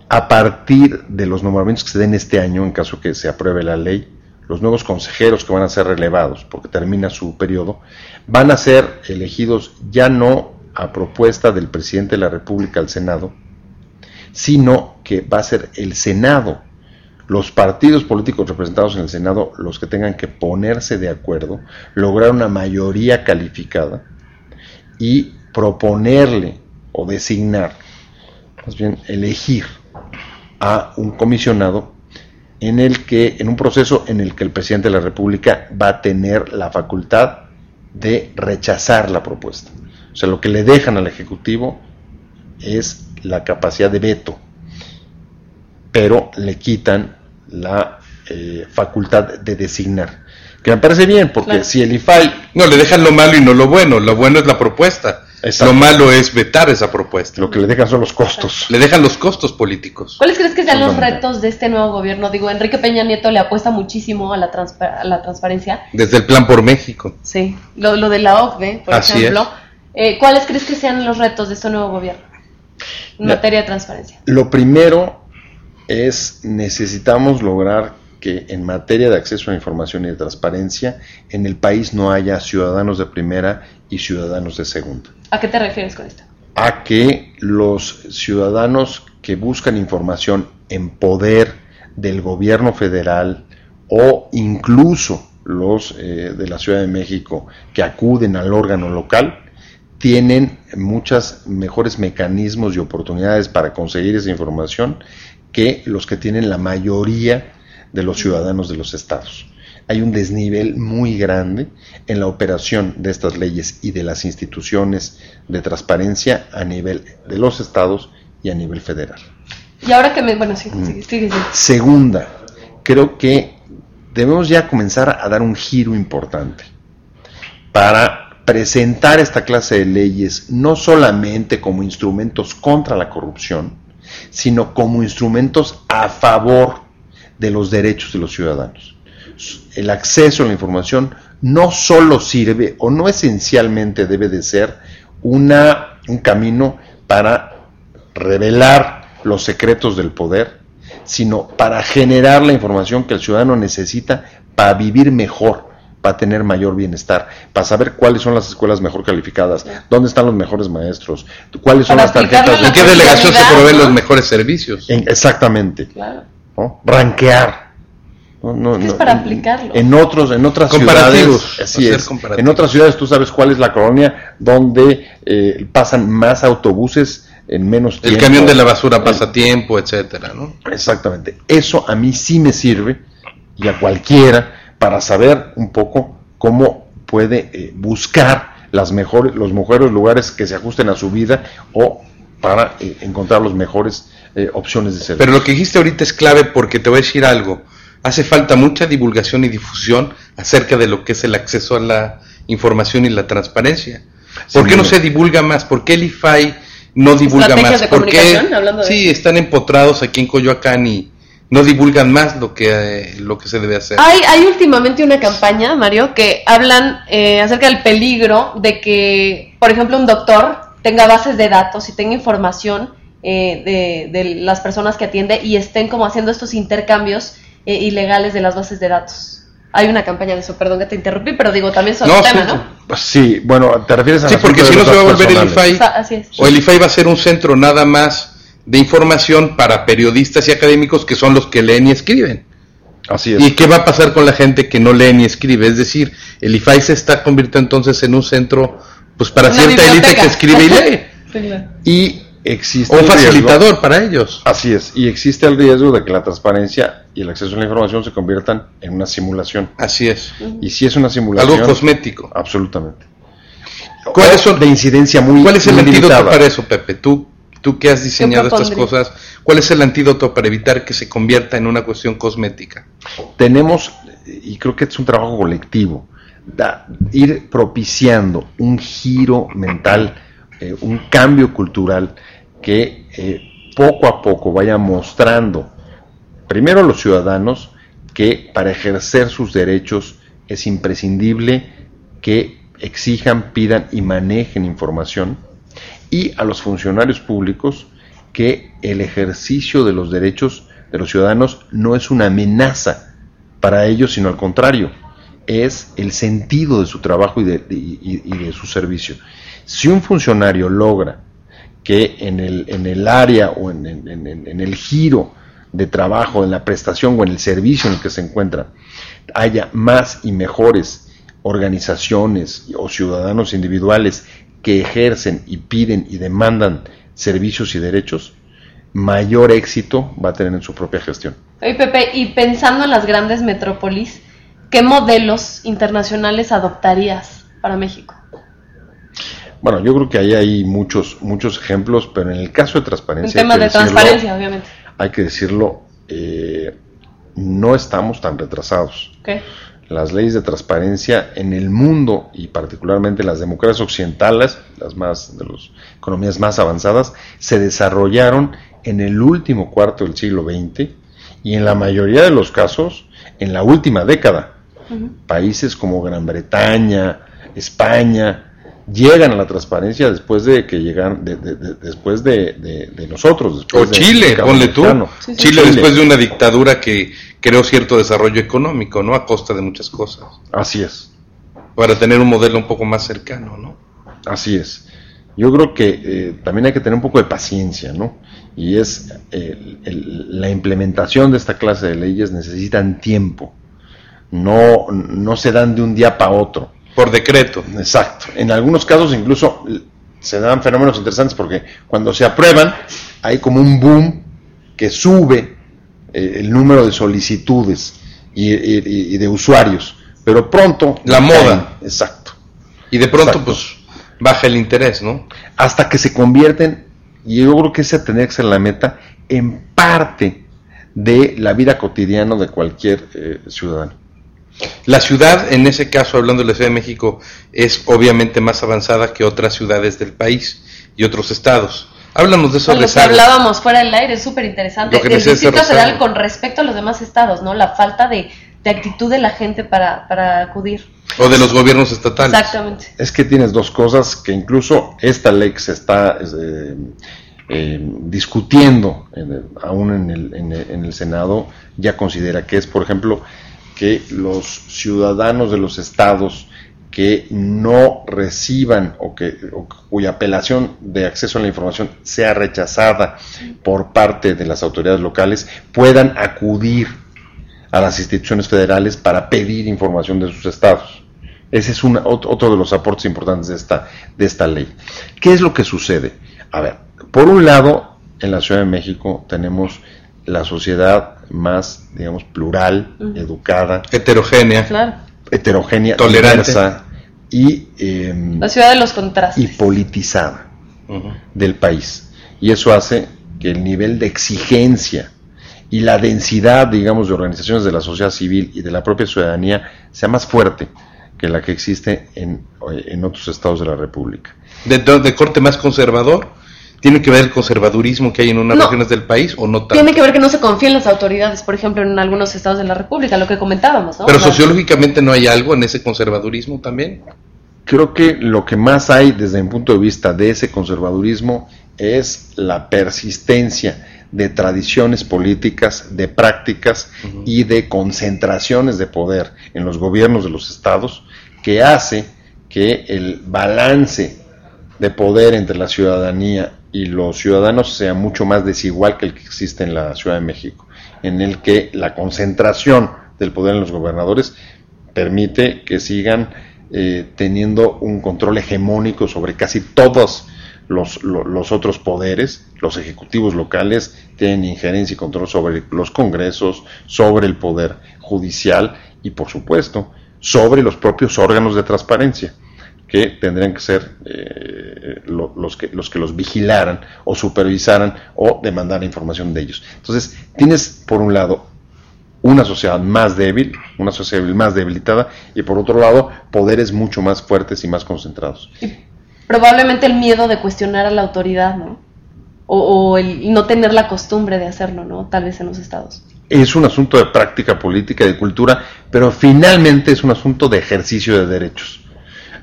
a partir de los nombramientos que se den este año, en caso que se apruebe la ley, los nuevos consejeros que van a ser relevados, porque termina su periodo, van a ser elegidos ya no a propuesta del presidente de la República al Senado, sino que va a ser el Senado, los partidos políticos representados en el Senado, los que tengan que ponerse de acuerdo, lograr una mayoría calificada y proponerle o designar, más bien elegir a un comisionado en el que, en un proceso en el que el presidente de la República va a tener la facultad de rechazar la propuesta. O sea, lo que le dejan al Ejecutivo es la capacidad de veto, pero le quitan la eh, facultad de designar. Que me parece bien, porque si el IFAI... No, le dejan lo malo y no lo bueno. Lo bueno es la propuesta. Lo malo es vetar esa propuesta. Lo que le dejan son los costos. Le dejan los costos políticos. ¿Cuáles crees que sean los retos de este nuevo gobierno? Digo, Enrique Peña Nieto le apuesta muchísimo a la, a la transparencia. Desde el plan por México. Sí, lo, de la OCDE, por ejemplo. Eh, ¿Cuáles crees que sean los retos de este nuevo gobierno en materia de transparencia? Lo primero es necesitamos lograr que en materia de acceso a información y de transparencia en el país no haya ciudadanos de primera y ciudadanos de segunda. ¿A qué te refieres con esto? A que los ciudadanos que buscan información en poder del gobierno federal o incluso los eh, de la Ciudad de México que acuden al órgano local tienen muchos mejores mecanismos y oportunidades para conseguir esa información que los que tienen la mayoría de los ciudadanos de los estados. Hay un desnivel muy grande en la operación de estas leyes y de las instituciones de transparencia a nivel de los estados y a nivel federal. Y ahora que me... Bueno, sí, sí, sí, Segunda, creo que debemos ya comenzar a dar un giro importante para presentar esta clase de leyes no solamente como instrumentos contra la corrupción, sino como instrumentos a favor de los derechos de los ciudadanos. El acceso a la información no solo sirve o no esencialmente debe de ser una, un camino para revelar los secretos del poder, sino para generar la información que el ciudadano necesita para vivir mejor, para tener mayor bienestar, para saber cuáles son las escuelas mejor calificadas, dónde están los mejores maestros, cuáles son las tarjetas. ¿En qué delegación se proveen los mejores servicios? exactamente. Claro. Ranquear. es para aplicarlo. En otros, en otras ciudades, así es. En otras ciudades tú sabes cuál es la colonia donde eh, pasan más autobuses en menos tiempo. El camión de la basura pasa tiempo, etcétera, ¿no? Exactamente. Eso a mí sí me sirve y a cualquiera para saber un poco cómo puede eh, buscar las mejores, los mejores lugares que se ajusten a su vida o para eh, encontrar las mejores eh, opciones de servicio. Pero lo que dijiste ahorita es clave porque te voy a decir algo. Hace falta mucha divulgación y difusión acerca de lo que es el acceso a la información y la transparencia. ¿Por qué no se divulga más? ¿Por qué el IFAI no divulga más? ¿Por qué sí, están empotrados aquí en Coyoacán y, no divulgan más lo que, eh, lo que se debe hacer. Hay, hay últimamente una campaña, Mario, que hablan eh, acerca del peligro de que, por ejemplo, un doctor tenga bases de datos y tenga información eh, de, de, las personas que atiende y estén como haciendo estos intercambios ilegales de las bases de datos. Hay una campaña de eso, perdón que te interrumpí, pero digo, también son no, tema, ¿no? Pues sí, bueno, te refieres a... Sí, porque si no se va a volver el IFAI, o el IFAI va a ser un centro nada más de información para periodistas y académicos que son los que leen y escriben. Así es. ¿Y qué va a pasar con la gente que no lee ni escribe? Es decir, el IFAI se está convirtiendo entonces en un centro pues para cierta élite que escribe y lee. [LAUGHS] Y existe un facilitador para ellos. Así es, y existe el riesgo de que la transparencia y el acceso a la información se conviertan en una simulación. Así es. Y si es una simulación algo cosmético. Absolutamente. ¿Cuál es de incidencia muy ¿Cuál es el antídoto para eso, Pepe? Tú Tú que has diseñado estas cosas, ¿cuál es el antídoto para evitar que se convierta en una cuestión cosmética? Tenemos, y creo que es un trabajo colectivo, ir propiciando un giro mental, eh, un cambio cultural que eh, poco a poco vaya mostrando, primero a los ciudadanos, que para ejercer sus derechos es imprescindible que exijan, pidan y manejen información y a los funcionarios públicos que el ejercicio de los derechos de los ciudadanos no es una amenaza para ellos, sino al contrario, es el sentido de su trabajo y de, su servicio. Si un funcionario logra que en el, en el área o en- en el giro de trabajo, en la prestación o en el servicio en el que se encuentra, haya más y mejores organizaciones o ciudadanos individuales que ejercen y piden y demandan servicios y derechos, mayor éxito va a tener en su propia gestión. Oye, Pepe, y pensando en las grandes metrópolis, ¿qué modelos internacionales adoptarías para México? Bueno, yo creo que ahí hay muchos, muchos ejemplos, pero en el caso de En transparencia... que de decirlo- transparencia, obviamente. Hay que decirlo, eh, no estamos tan retrasados. Las leyes de transparencia en el mundo y particularmente en las democracias occidentales, las más de las economías más avanzadas, se desarrollaron en el último cuarto del siglo XX y en la mayoría de los casos en la última década. Países como Gran Bretaña, España, llegan a la transparencia después de que llegan, de- de- de- después de, de- de nosotros. O después de- Chile, ponle tú. mexicano. Sí, sí. Chile después de una dictadura que creó cierto desarrollo económico, ¿no? A costa de muchas cosas. Así es. Para tener un modelo un poco más cercano, ¿no? Así es. Yo creo que eh, también hay que tener un poco de paciencia, ¿no? Y es eh, el- la implementación de esta clase de leyes necesitan tiempo. No, no se dan de un día para otro. Por decreto. Exacto. En algunos casos incluso se dan fenómenos interesantes porque cuando se aprueban hay como un boom que sube eh, el número de solicitudes y, y- y de usuarios, pero pronto La moda. Exacto. Y de pronto, Exacto. pues, baja el interés, ¿no? hasta que se convierten, y yo creo que esa tendría que ser la meta, en parte de la vida cotidiana de cualquier eh, ciudadano. La ciudad, en ese caso, hablando de la Ciudad de México, es obviamente más avanzada que otras ciudades del país y otros estados. Háblanos de esos Con lo que hablábamos fuera del aire es súper interesante. Lo que El Distrito Federal con respecto a los demás estados, ¿no? La falta de, de actitud de la gente para, para acudir. O de los gobiernos estatales. Exactamente. Es que tienes dos cosas que incluso esta ley que se está eh, eh, discutiendo en el- aún en el, en el- en el Senado ya considera que es, por ejemplo, que los ciudadanos de los estados que no reciban o que cuya apelación de acceso a la información sea rechazada por parte de las autoridades locales puedan acudir a las instituciones federales para pedir información de sus estados. Ese es ot- otro de los aportes importantes de esta, de esta ley. ¿Qué es lo que sucede? A ver, por un lado, en la Ciudad de México tenemos la sociedad más, digamos, plural, educada, Heterogénea. Claro. heterogénea, Tolerante. diversa y, em, La ciudad de los y contrastes. politizada Ujú. del país. Y eso hace que el nivel de exigencia y la densidad, digamos, de organizaciones de la sociedad civil y de la propia ciudadanía sea más fuerte que la que existe en, en otros estados de la República. De, de corte más conservador. ¿Tiene que ver el conservadurismo que hay en unas No. regiones del país o no tanto? Tiene que ver que no se confía en las autoridades, por ejemplo, en algunos estados de la República, lo que comentábamos, ¿no? Pero sociológicamente no hay algo en ese conservadurismo también. Creo que lo que más hay desde mi punto de vista de ese conservadurismo es la persistencia de tradiciones políticas, de prácticas y de concentraciones de poder en los gobiernos de los estados que hace que el balance de poder entre la ciudadanía y los ciudadanos sea mucho más desigual que el que existe en la Ciudad de México, en el que la concentración del poder en los gobernadores permite que sigan eh, teniendo un control hegemónico sobre casi todos los, lo- los otros poderes. Los ejecutivos locales tienen injerencia y control sobre los congresos, sobre el poder judicial y, por supuesto, sobre los propios órganos de transparencia que tendrían que ser eh, lo- los, que, los que los vigilaran o supervisaran o demandaran información de ellos. Entonces, tienes por un lado una sociedad más débil, una sociedad más debilitada, y por otro lado, poderes mucho más fuertes y más concentrados. probablemente el miedo de cuestionar a la autoridad, ¿no? O, o el no tener la costumbre de hacerlo, ¿no? Tal vez en los estados. Es un asunto de práctica política y de cultura, pero finalmente es un asunto de ejercicio de derechos.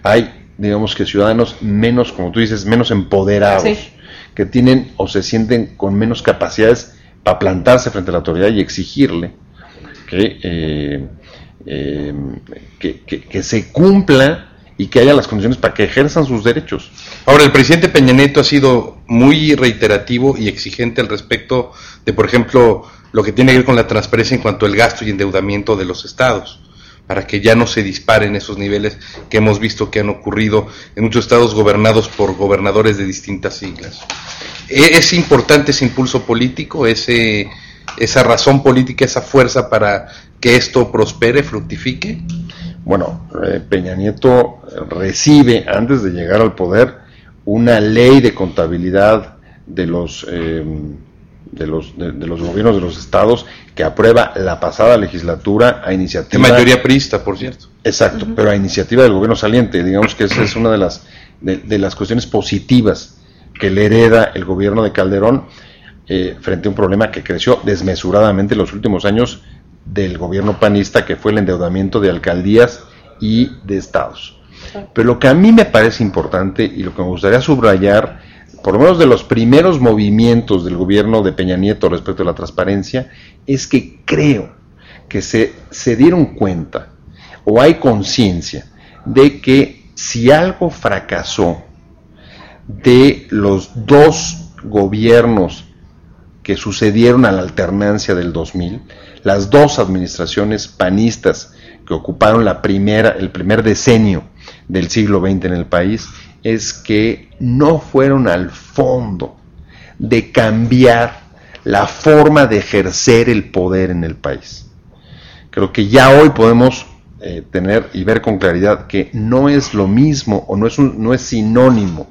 Hay, digamos que ciudadanos menos, como tú dices, menos empoderados, Sí. que tienen o se sienten con menos capacidades para plantarse frente a la autoridad y exigirle que, eh, eh, que, que- que se cumpla y que haya las condiciones para que ejerzan sus derechos. Ahora, el presidente Peña Nieto ha sido muy reiterativo y exigente al respecto de, por ejemplo, lo que tiene que ver con la transparencia en cuanto al gasto y endeudamiento de los estados, para que ya no se disparen esos niveles que hemos visto que han ocurrido en muchos estados gobernados por gobernadores de distintas siglas. ¿E- ¿Es importante ese impulso político, ese, esa razón política, esa fuerza para que esto prospere, fructifique? Bueno, eh, Peña Nieto recibe, antes de llegar al poder, una ley de contabilidad de los, eh, de los, de, de los gobiernos de los estados que aprueba la pasada legislatura a De iniciativa. mayoría priista, por cierto. Exacto, pero a iniciativa del gobierno saliente. Digamos que esa es una de las, de, de las cuestiones positivas que le hereda el gobierno de Calderón eh, frente a un problema que creció desmesuradamente en los últimos años del gobierno panista, que fue el endeudamiento de alcaldías y de estados. Pero lo que a mí me parece importante y lo que me gustaría subrayar, por lo menos de los primeros movimientos del gobierno de Peña Nieto respecto a la transparencia, es que creo que se, se dieron cuenta o hay conciencia de que si algo fracasó de los dos gobiernos que sucedieron a la alternancia del 2000, las dos administraciones panistas que ocuparon la primera, el primer decenio del siglo XX en el país, es que no fueron al fondo de cambiar la forma de ejercer el poder en el país. Creo que ya hoy podemos eh, tener y ver con claridad que no es lo mismo o no es, no es sinónimo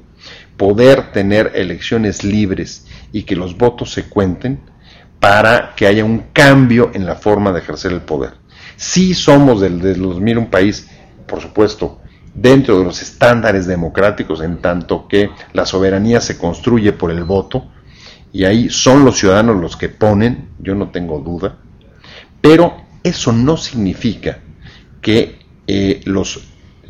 poder tener elecciones libres y que los votos se cuenten para que haya un cambio en la forma de ejercer el poder. Sí somos del, del 2000 un país, por supuesto, dentro de los estándares democráticos, en tanto que la soberanía se construye por el voto, y ahí son los ciudadanos los que ponen, yo no tengo duda, pero eso no significa que eh, los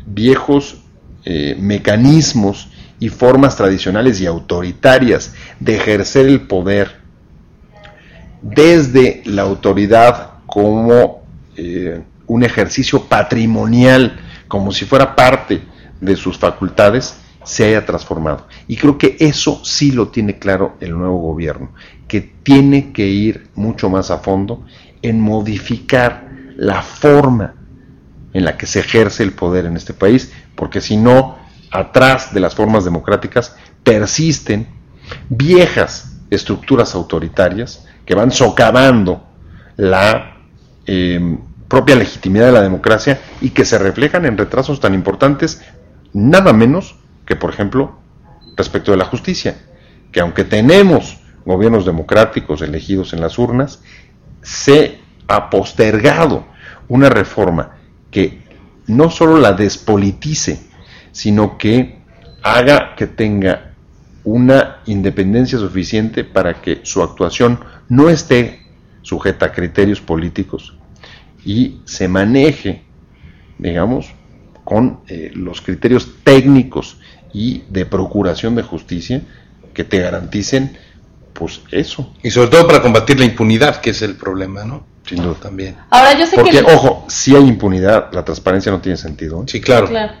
viejos eh, mecanismos y formas tradicionales y autoritarias de ejercer el poder desde la autoridad como eh, un ejercicio patrimonial, como si fuera parte de sus facultades, se haya transformado. Y creo que eso sí lo tiene claro el nuevo gobierno, que tiene que ir mucho más a fondo en modificar la forma en la que se ejerce el poder en este país, porque si no, atrás de las formas democráticas persisten viejas estructuras autoritarias que van socavando la eh, propia legitimidad de la democracia y que se reflejan en retrasos tan importantes, nada menos que, por ejemplo, respecto de la justicia, que aunque tenemos gobiernos democráticos elegidos en las urnas, se ha postergado una reforma que no solo la despolitice, sino que haga que tenga una independencia suficiente para que su actuación no esté sujeta a criterios políticos y se maneje, digamos, con eh, los criterios técnicos y de procuración de justicia que te garanticen, pues eso, Y sobre todo para combatir la impunidad, que es el problema, ¿no? sin duda. También. Ahora yo sé Porque, que... ojo, si hay impunidad, la transparencia no tiene sentido. ¿eh? Sí, claro. Claro.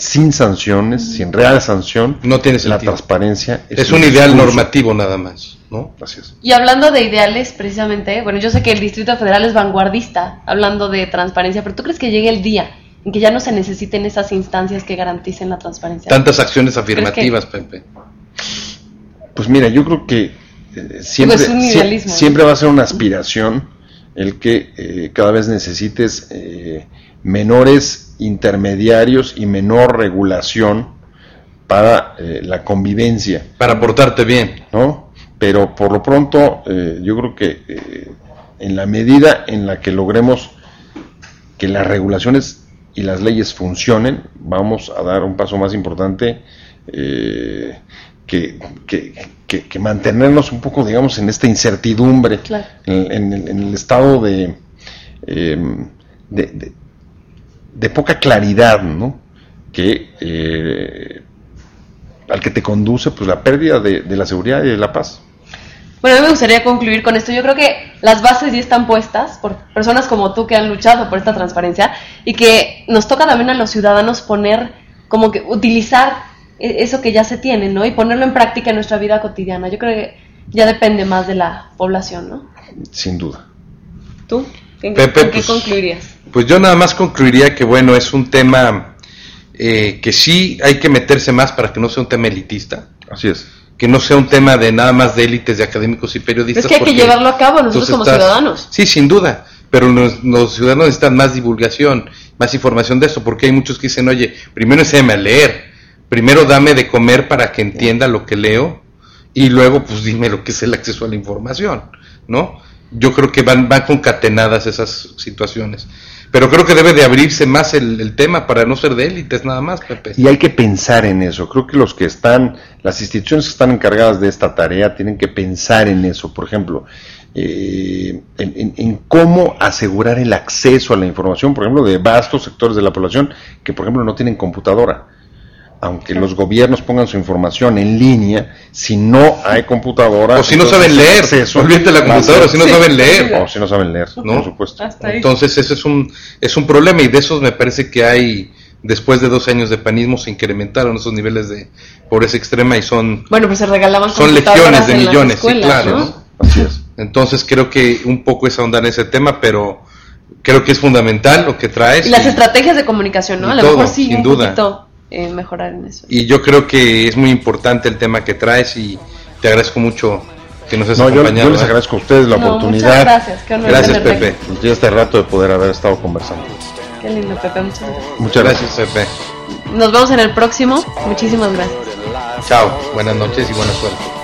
Sin sanciones, sin real sanción, No tiene la transparencia Es un ideal discurso. normativo nada más, ¿no? Es. Y hablando de ideales, precisamente, bueno, yo sé que el Distrito Federal es vanguardista hablando de transparencia, pero ¿tú crees que llegue el día en que ya no se necesiten esas instancias que garanticen la transparencia? Tantas acciones afirmativas, Pepe. Pues mira, yo creo que eh, siempre, es un sie- idealismo, ¿no? siempre va a ser una aspiración el que eh, cada vez necesites eh, menores intermediarios y menor regulación para eh, la convivencia, Para portarte bien. ¿no? Pero por lo pronto, eh, yo creo que eh, en la medida en la que logremos que las regulaciones y las leyes funcionen, vamos a dar un paso más importante eh, que, que- que- que mantenernos un poco, digamos, en esta incertidumbre, Claro. en, en el- en el estado de, eh, de, de- de poca claridad, ¿no? Que eh, al que te conduce, pues la pérdida de, de la seguridad y de la paz. Bueno, a mí me gustaría concluir con esto. Yo creo que las bases ya están puestas por personas como tú que han luchado por esta transparencia y que nos toca también a los ciudadanos poner, como que utilizar e- eso que ya se tiene, ¿no? Y ponerlo en práctica en nuestra vida cotidiana. Yo creo que ya depende más de la población, ¿no? Sin duda. ¿Tú? ¿En, Pepe, en qué pues, concluirías? Pues yo nada más concluiría que, bueno, es un tema eh, que sí hay que meterse más para que no sea un tema elitista, Así es. que no sea un tema de nada más de élites, de académicos y periodistas. Es que hay que llevarlo a cabo nosotros como estás- ciudadanos. Sí, sin duda, pero los, los ciudadanos necesitan más divulgación, más información de eso, porque hay muchos que dicen, oye, primero enséñame a leer, primero dame de comer para que entienda lo que leo y luego pues dime lo que es el acceso a la información, ¿no? Yo creo que van, van concatenadas esas situaciones. Pero creo que debe de abrirse más el, el tema para no ser de élites nada más, Pepe. Y hay que pensar en eso. Creo que los que están, las instituciones que están encargadas de esta tarea tienen que pensar en eso. Por ejemplo, eh, en, en- en cómo asegurar el acceso a la información, por ejemplo, de vastos sectores de la población que, por ejemplo, no tienen computadora. Aunque los gobiernos pongan su información en línea, si no hay computadora... O si no saben leer, olvídate de la computadora, si no Sí. saben leer. O si no saben leer, ¿No? por supuesto. Hasta ahí. Entonces ese es un, es un problema y de esos me parece que hay, después de dos años de panismo, se incrementaron esos niveles de pobreza extrema y son, Bueno, pues se regalaban son computadoras legiones de millones, sí, claro. ¿no? Así es. Entonces creo que un poco es ahondar en ese tema, pero creo que es fundamental lo que traes. Y las y- estrategias de comunicación, ¿no? A lo todo, mejor sí, sin un duda. poquito eh, mejorar en eso. Y yo creo que es muy importante el tema que traes y te agradezco mucho que nos hayas No, yo, acompañado. yo les agradezco a ustedes la No, oportunidad. Muchas gracias, qué honor Gracias, Pepe. aquí. Y este rato de poder haber estado conversando. Qué lindo, Pepe, muchas gracias. Muchas. Gracias, Pepe. Nos vemos en el próximo. Muchísimas gracias. Chao. Buenas noches y buena suerte.